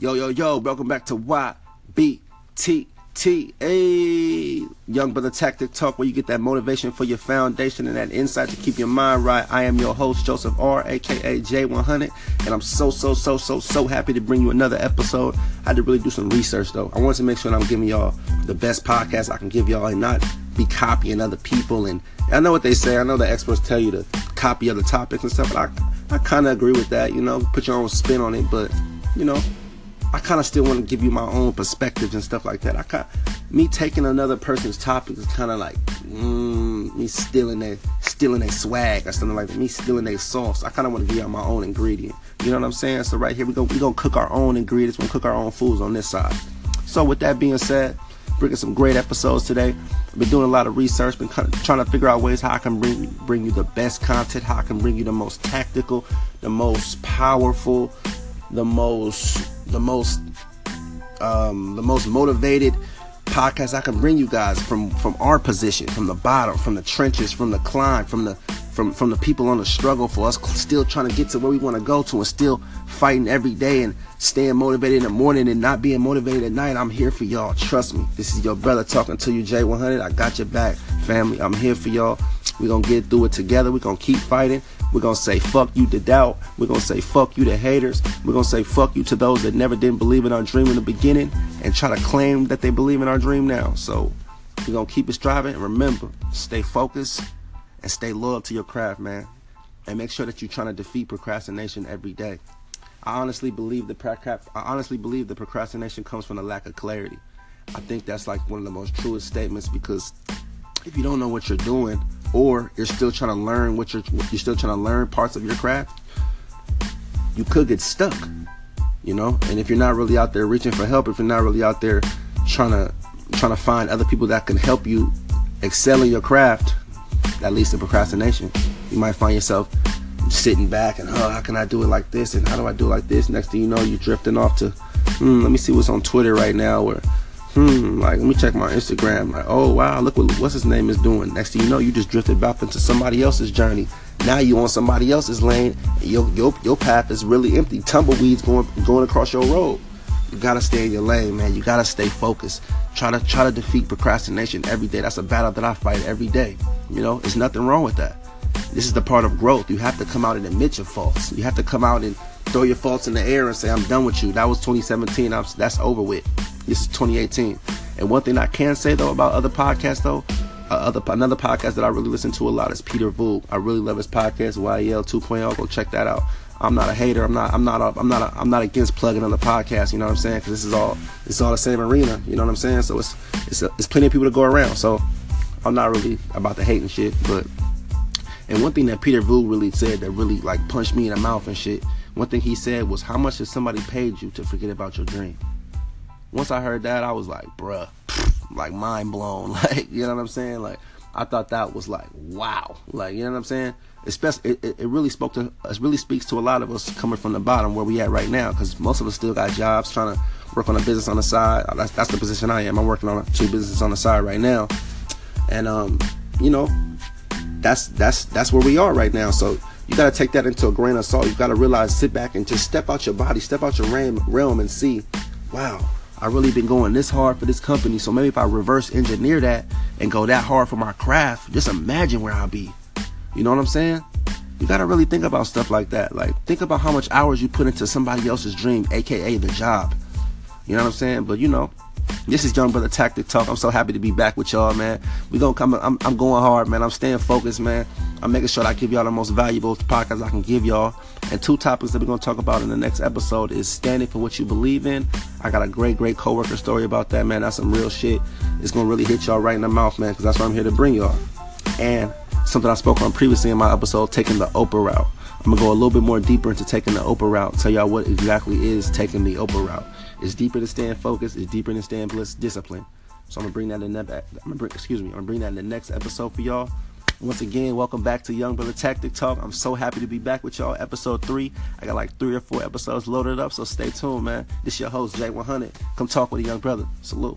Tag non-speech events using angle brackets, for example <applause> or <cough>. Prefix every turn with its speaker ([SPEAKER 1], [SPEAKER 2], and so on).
[SPEAKER 1] Yo, yo, yo, welcome back to YBTT. Hey, Young Brother Tactic Talk, where you get that motivation for your foundation and that insight to keep your mind right. I am your host, Joseph R, aka J100, and I'm so, so, so, so, so happy to bring you another episode. I had to really do some research though. I wanted to make sure I'm giving y'all the best podcast I can give y'all and not be copying other people. And I know what they say, I know the experts tell you to copy other topics and stuff, but I, I kind of agree with that, you know, put your own spin on it, but, you know, I kind of still want to give you my own perspectives and stuff like that. I kind me taking another person's topic is kind of like mm, me stealing their stealing their swag or something like that. Me stealing their sauce. I kind of want to give you my own ingredient. You know what I'm saying? So right here we go we gonna cook our own ingredients. We gonna cook our own foods on this side. So with that being said, bringing some great episodes today. I've been doing a lot of research, been kind of trying to figure out ways how I can bring bring you the best content, how I can bring you the most tactical, the most powerful, the most the most um, the most motivated podcast I can bring you guys from from our position, from the bottom, from the trenches, from the climb, from the from from the people on the struggle for us still trying to get to where we want to go to and still fighting every day and staying motivated in the morning and not being motivated at night. I'm here for y'all. Trust me. This is your brother talking to you, J100. I got your back, family. I'm here for y'all. We're going to get through it together. We're going to keep fighting. We're going to say fuck you to doubt. We're going to say fuck you to haters. We're going to say fuck you to those that never didn't believe in our dream in the beginning and try to claim that they believe in our dream now. So we're going to keep it striving. And remember, stay focused and stay loyal to your craft, man. And make sure that you're trying to defeat procrastination every day. I honestly believe the I honestly believe the procrastination comes from a lack of clarity. I think that's like one of the most truest statements because if you don't know what you're doing, or you're still trying to learn what you're you're still trying to learn parts of your craft, you could get stuck. You know, and if you're not really out there reaching for help, if you're not really out there trying to trying to find other people that can help you excel in your craft, that leads to procrastination. You might find yourself sitting back and oh, how can I do it like this and how do I do it like this? Next thing you know, you're drifting off to, hmm, let me see what's on Twitter right now or hmm, like let me check my Instagram. Like, oh wow, look what what's his name is doing. Next thing you know, you just drifted back into somebody else's journey. Now you're on somebody else's lane. your your your path is really empty. Tumbleweeds going going across your road. You gotta stay in your lane, man. You gotta stay focused. Try to try to defeat procrastination every day. That's a battle that I fight every day. You know, there's nothing wrong with that. This is the part of growth. You have to come out and admit your faults. You have to come out and throw your faults in the air and say, "I'm done with you." That was 2017. I'm, that's over with. This is 2018. And one thing I can say though about other podcasts though, uh, other another podcast that I really listen to a lot is Peter Voogd. I really love his podcast YEL 2.0. Go check that out. I'm not a hater. I'm not. I'm not. A, I'm not. A, I'm not against plugging on the podcast. You know what I'm saying? Because this is all. It's all the same arena. You know what I'm saying? So it's it's a, it's plenty of people to go around. So I'm not really about the hating shit. But and one thing that Peter Voogd really said that really like punched me in the mouth and shit. One thing he said was, "How much has somebody paid you to forget about your dream?" Once I heard that, I was like, bruh, like mind blown. <laughs> Like, you know what I'm saying? Like, I thought that was like, wow. Like, you know what I'm saying? Especially, it, it really spoke to, it really speaks to a lot of us coming from the bottom where we at right now, because most of us still got jobs trying to work on a business on the side. That's, that's the position I am. I'm working on two businesses on the side right now, and um, you know, that's that's that's where we are right now. So you got to take that into a grain of salt. You got to realize, sit back and just step out your body, step out your realm, realm, and see, wow, I really been going this hard for this company. So maybe if I reverse engineer that and go that hard for my craft, just imagine where I'll be. You know what I'm saying? You gotta really think about stuff like that. Like think about how much hours you put into somebody else's dream, aka the job. You know what I'm saying? But you know, this is Young Brother Tactic Talk. I'm so happy to be back with y'all, man. We gonna come. I'm, I'm going hard, man. I'm staying focused, man. I'm making sure I give y'all the most valuable podcast I can give y'all. And two topics that we're gonna talk about in the next episode is standing for what you believe in. I got a great, great coworker story about that, man. That's some real shit. It's gonna really hit y'all right in the mouth, man, because that's what I'm here to bring y'all. And something I spoke on previously in my episode, taking the Oprah route. I'm gonna go a little bit more deeper into taking the Oprah route. Tell y'all what exactly is taking the Oprah route. It's deeper than staying focused. It's deeper than staying bliss, discipline. So I'm gonna bring that in. That, I'm gonna bring, excuse me. I'm gonna bring that in the next episode for y'all. Once again, welcome back to Young Brother Tactic Talk. I'm so happy to be back with y'all. Episode three. I got like three or four episodes loaded up, so stay tuned, man. This your host J100. Come talk with a young brother. Salute.